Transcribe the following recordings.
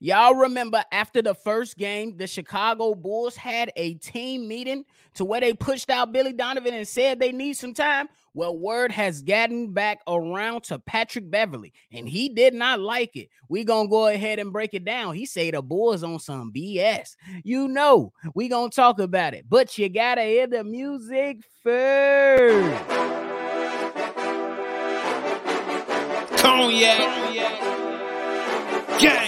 Y'all remember after the first game, the Chicago Bulls had a team meeting to where they pushed out Billy Donovan and said they need some time. Well, word has gotten back around to Patrick Beverley, and he did not like it. We gonna go ahead and break it down. He say the Bulls on some BS. You know, we gonna talk about it, but you gotta hear the music first. Cognac. Gang.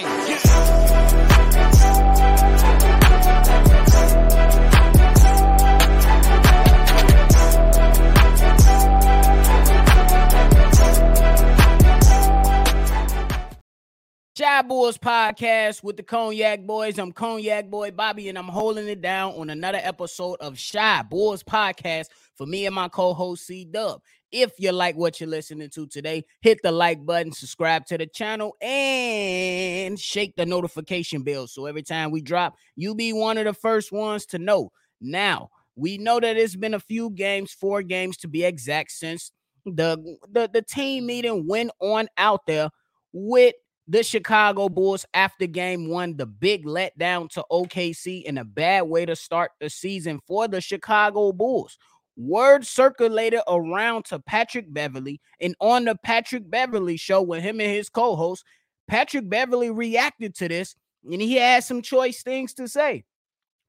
Boys podcast with the Cognac Boys. I'm Cognac Boy Bobby, and I'm holding it down on another episode of Shy Boys podcast for me and my co-host C Dub. If you like what you're listening to today, hit the like button, subscribe to the channel, and shake the notification bell so every time we drop, you be one of the first ones to know. Now, we know that it's been a few games, four games to be exact, since the the, the team meeting went on out there with the Chicago Bulls after game one, the big letdown to OKC and a bad way to start the season for the Chicago Bulls. Word circulated around to Patrick Beverley, and on the Patrick Beverley show with him and his co host, Patrick Beverley reacted to this and he had some choice things to say.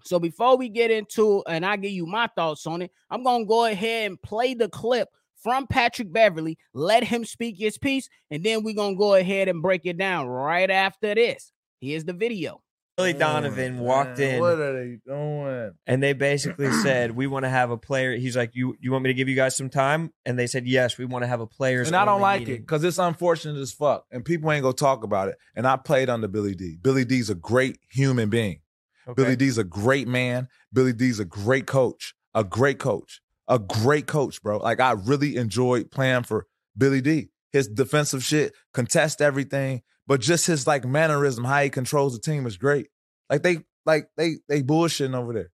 So before we get into and I give you my thoughts on it, I'm gonna go ahead and play the clip from Patrick Beverley. Let him speak his piece, and then we're gonna go ahead and break it down right after this. Here's the video. Billy oh, Donovan walked in. What are they doing? and they basically said, "We want to have a player." He's like, "You you want me to give you guys some time?" And they said, "Yes, we want to have a players." And I don't like meeting." it because it's unfortunate as fuck, and people ain't gonna talk about it. And I played under Billy D. Billy D's a great human being. Okay. Billy D's a great man. Billy D's a great coach. A great coach. A great coach, bro. Like I really enjoyed playing for Billy D. His defensive shit, contest everything, but just his like mannerism, how he controls the team is great. Like they, like they, they bullshitting over there,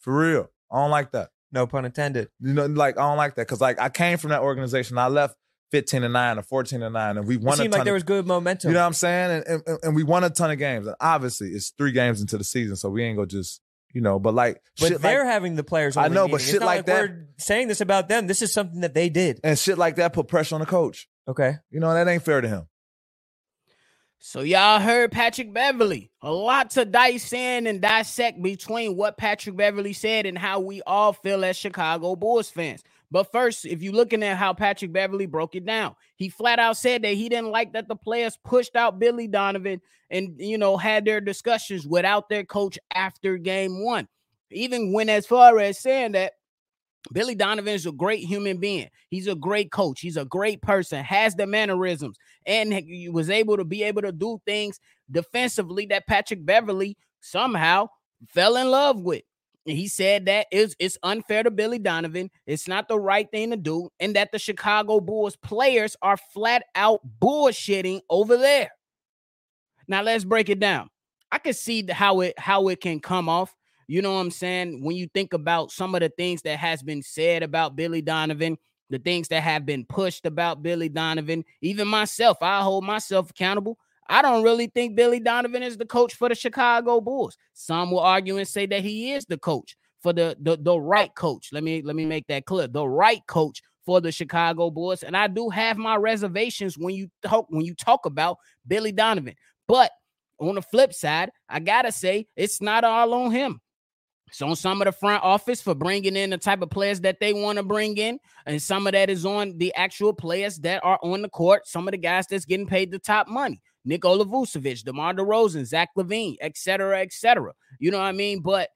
for real. I don't like that. no pun intended. You know, like I don't like that because like I came from that organization. I left fifteen and nine or fourteen and nine, and we It won a seemed like there of, was good momentum. you know what I'm saying? And, and and we won a ton of games. And obviously, it's three games into the season, so we ain't gonna just you know. But like, but shit they're like, having the players. I know, but meeting. It's shit not like that- We're saying this about them. This is something that they did. and shit like that put pressure on the coach. Okay. You know that ain't fair to him. So y'all heard Patrick Beverley. A lot to dice in and dissect between what Patrick Beverley said and how we all feel as Chicago Bulls fans. But first, if you're looking at how Patrick Beverley broke it down, he flat out said that he didn't like that the players pushed out Billy Donovan and you know had their discussions without their coach after game one. Even went as far as saying that Billy Donovan is a great human being. He's a great coach. He's a great person, has the mannerisms, and he was able to be able to do things defensively that Patrick Beverley somehow fell in love with. He said that it's, it's unfair to Billy Donovan. It's not the right thing to do, and that the Chicago Bulls players are flat out bullshitting over there. Now let's break it down. I can see how it how it can come off. You know what I'm saying? When you think about some of the things that has been said about Billy Donovan, the things that have been pushed about Billy Donovan, even myself, I hold myself accountable. I don't really think Billy Donovan is the coach for the Chicago Bulls. Some will argue and say that he is the coach for the the, the right coach. Let me let me make that clear. The right coach for the Chicago Bulls. And I do have my reservations when you talk when you talk about Billy Donovan. But on the flip side, I gotta say it's not all on him. It's on some of the front office for bringing in the type of players that they want to bring in, and some of that is on the actual players that are on the court. Some of the guys that's getting paid the top money: Nikola Vucevic, DeMar DeRozan, Zach LaVine, et cetera, et cetera. You know what I mean? But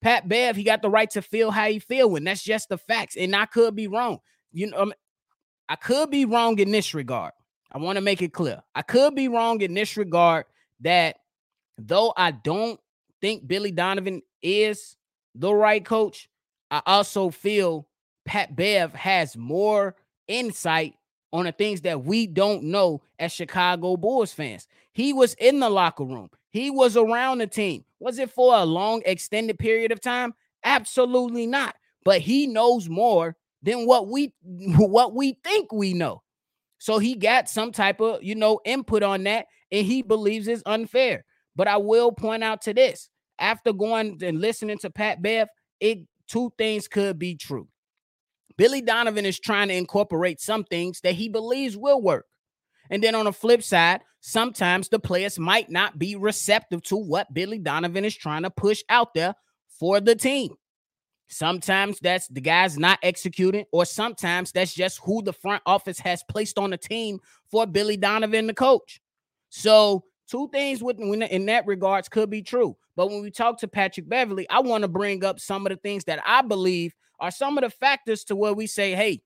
Pat Bev, he got the right to feel how he feel, and that's just the facts. And I could be wrong. You know, I could be wrong in this regard. I want to make it clear. I could be wrong in this regard that though I don't think Billy Donovan is the right coach, I also feel Pat Bev has more insight on the things that we don't know as Chicago Bulls fans. He was in the locker room. He was around the team. Was it for a long extended period of time? Absolutely not. But he knows more than what we what we think we know. So he got some type of, you know, input on that and he believes it's unfair. But I will point out to this after going and listening to Pat Bev, it two things could be true. Billy Donovan is trying to incorporate some things that he believes will work. And then on the flip side, sometimes the players might not be receptive to what Billy Donovan is trying to push out there for the team. Sometimes that's the guys not executing, or sometimes that's just who the front office has placed on the team for Billy Donovan, the coach. So, two things in that regards could be true. But when we talk to Patrick Beverley, I want to bring up some of the things that I believe are some of the factors to where we say, hey,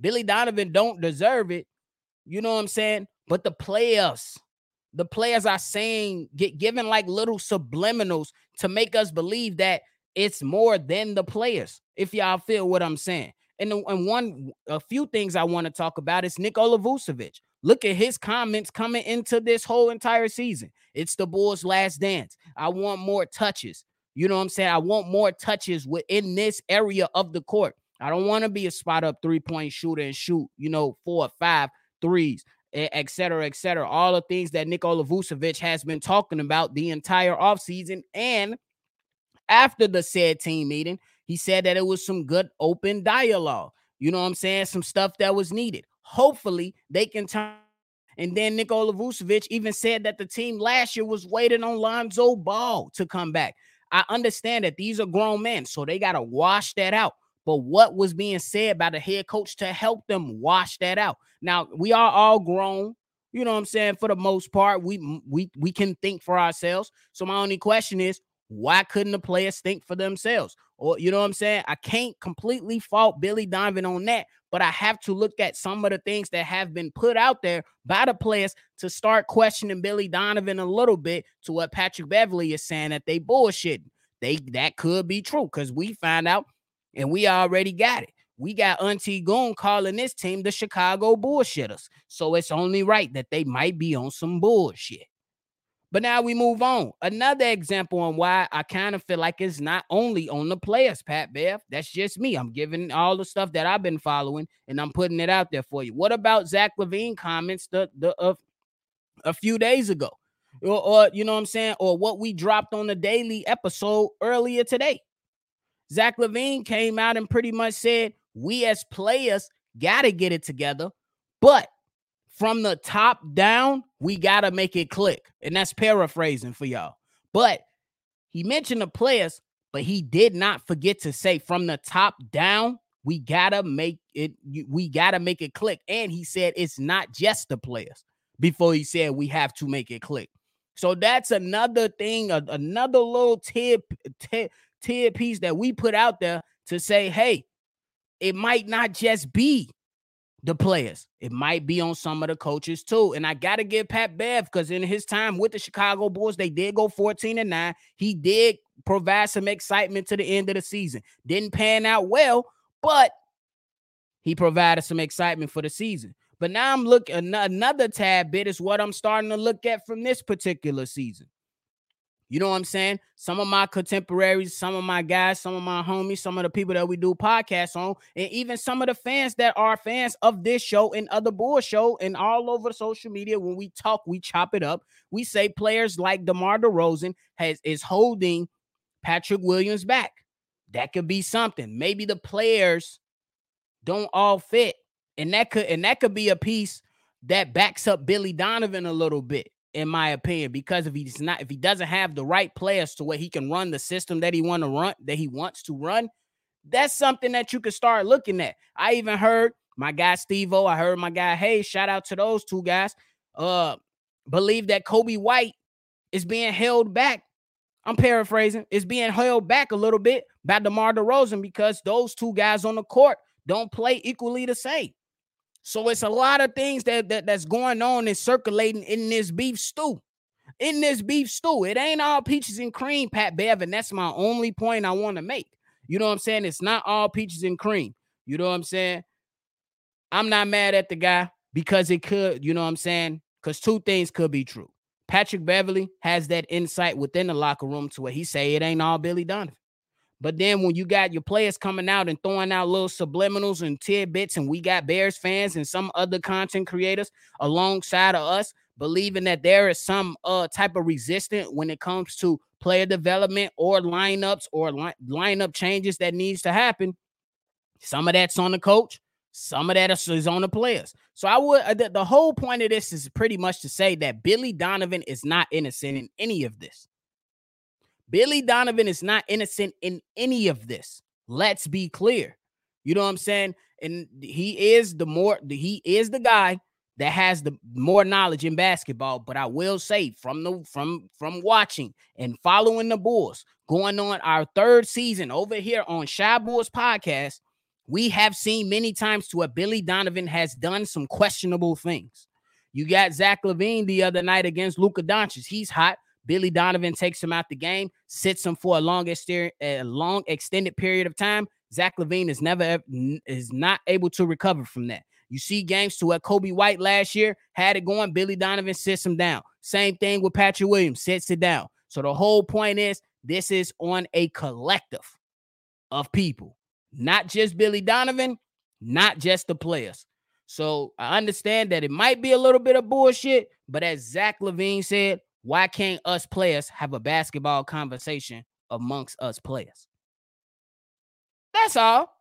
Billy Donovan don't deserve it. You know what I'm saying? But the players, the players are saying, get given like little subliminals to make us believe that it's more than the players. If y'all feel what I'm saying. And, and one, a few things I want to talk about is Nikola Vucevic. Look at his comments coming into this whole entire season. It's the Bulls' last dance. I want more touches. You know what I'm saying? I want more touches within this area of the court. I don't want to be a spot up three point shooter and shoot, you know, four or five threes, et cetera, et cetera. All the things that Nikola Vucevic has been talking about the entire offseason. And after the said team meeting, he said that it was some good open dialogue. You know what I'm saying? Some stuff that was needed. Hopefully, they can turn. And then Nikola Vucevic even said that the team last year was waiting on Lonzo Ball to come back. I understand that these are grown men, so they got to wash that out. But what was being said by the head coach to help them wash that out? Now, we are all grown. You know what I'm saying? For the most part, we we we can think for ourselves. So my only question is, why couldn't the players think for themselves? Or you know what I'm saying? I can't completely fault Billy Donovan on that, but I have to look at some of the things that have been put out there by the players to start questioning Billy Donovan a little bit to what Patrick Beverley is saying that they bullshit. They that could be true because we find out and we already got it. We got Auntie Goon calling this team the Chicago bullshitters. So it's only right that they might be on some bullshit. But now we move on. Another example on why I kind of feel like it's not only on the players, Pat Bev. That's just me. I'm giving all the stuff that I've been following and I'm putting it out there for you. What about Zach LaVine comments the, the of a few days ago? Or, or you know what I'm saying? Or what we dropped on the daily episode earlier today. Zach LaVine came out and pretty much said, we as players got to get it together. But from the top down, we got to make it click. And that's paraphrasing for y'all. But he mentioned the players, but he did not forget to say from the top down, we got to make it we got to make it click. And he said it's not just the players before he said we have to make it click. So that's another thing, another little tip, tip, tip piece that we put out there to say, hey, it might not just be the players. It might be on some of the coaches too. And I got to give Pat Bev because in his time with the Chicago Bulls, they did go 14 and 9. He did provide some excitement to the end of the season. Didn't pan out well, but he provided some excitement for the season. But now I'm looking another tad bit is what I'm starting to look at from this particular season. You know what I'm saying? Some of my contemporaries, some of my guys, some of my homies, some of the people that we do podcasts on, and even some of the fans that are fans of this show and other Bull show and all over social media. When we talk, we chop it up. We say players like DeMar DeRozan has is holding Patrick Williams back. That could be something. Maybe the players don't all fit, and that could and that could be a piece that backs up Billy Donovan a little bit in my opinion, because if he's not, if he doesn't have the right players to where he can run the system that he want to run, that he wants to run, that's something that you can start looking at. I even heard my guy Steve O, I heard my guy, hey, shout out to those two guys. Uh, believe that Coby White is being held back. I'm paraphrasing, is being held back a little bit by DeMar DeRozan because those two guys on the court don't play equally the same. So it's a lot of things that, that that's going on and circulating in this beef stew. In this beef stew, it ain't all peaches and cream, Pat Bev, and that's my only point I want to make. You know what I'm saying? It's not all peaches and cream. You know what I'm saying? I'm not mad at the guy because it could, you know what I'm saying? Because two things could be true. Patrick Beverley has that insight within the locker room to where he say it ain't all Billy Donovan. But then when you got your players coming out and throwing out little subliminals and tidbits, and we got Bears fans and some other content creators alongside of us believing that there is some uh type of resistance when it comes to player development or lineups or li- lineup changes that needs to happen. Some of that's on the coach, some of that is on the players. So I would uh, the, the whole point of this is pretty much to say that Billy Donovan is not innocent in any of this. Billy Donovan is not innocent in any of this. Let's be clear. You know what I'm saying? And he is the more he is the guy that has the more knowledge in basketball. But I will say from the from from watching and following the Bulls, going on our third season over here on Shy Bulls podcast, we have seen many times to where Billy Donovan has done some questionable things. You got Zach LaVine the other night against Luka Doncic. He's hot. Billy Donovan takes him out the game, sits him for a long, a long extended period of time. Zach LaVine is never is not able to recover from that. You see games to where Coby White last year had it going. Billy Donovan sits him down. Same thing with Patrick Williams, sits it down. So the whole point is this is on a collective of people, not just Billy Donovan, not just the players. So I understand that it might be a little bit of bullshit, but as Zach LaVine said, why can't us players have a basketball conversation amongst us players? That's all.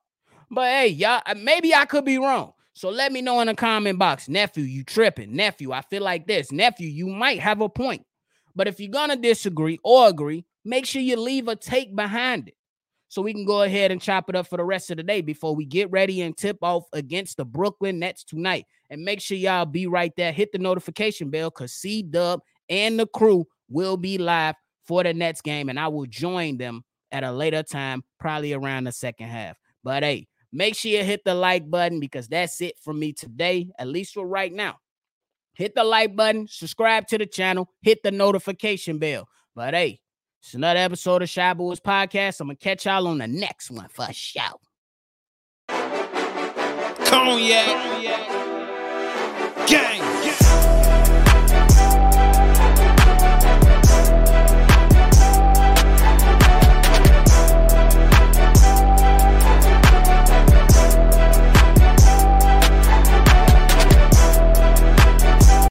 But hey, y'all, maybe I could be wrong. So let me know in the comment box, nephew, you tripping. Nephew, I feel like this. Nephew, you might have a point. But if you're gonna disagree or agree, make sure you leave a take behind it. So we can go ahead and chop it up for the rest of the day before we get ready and tip off against the Brooklyn Nets tonight. And make sure y'all be right there. Hit the notification bell because C Dub and the crew will be live for the Nets game, and I will join them at a later time, probably around the second half. But hey, make sure you hit the like button because that's it for me today, at least for right now. Hit the like button, subscribe to the channel, hit the notification bell. But hey, it's another episode of Shy Boys Podcast. I'm gonna catch y'all on the next one for sure. Cognac, gang. gang.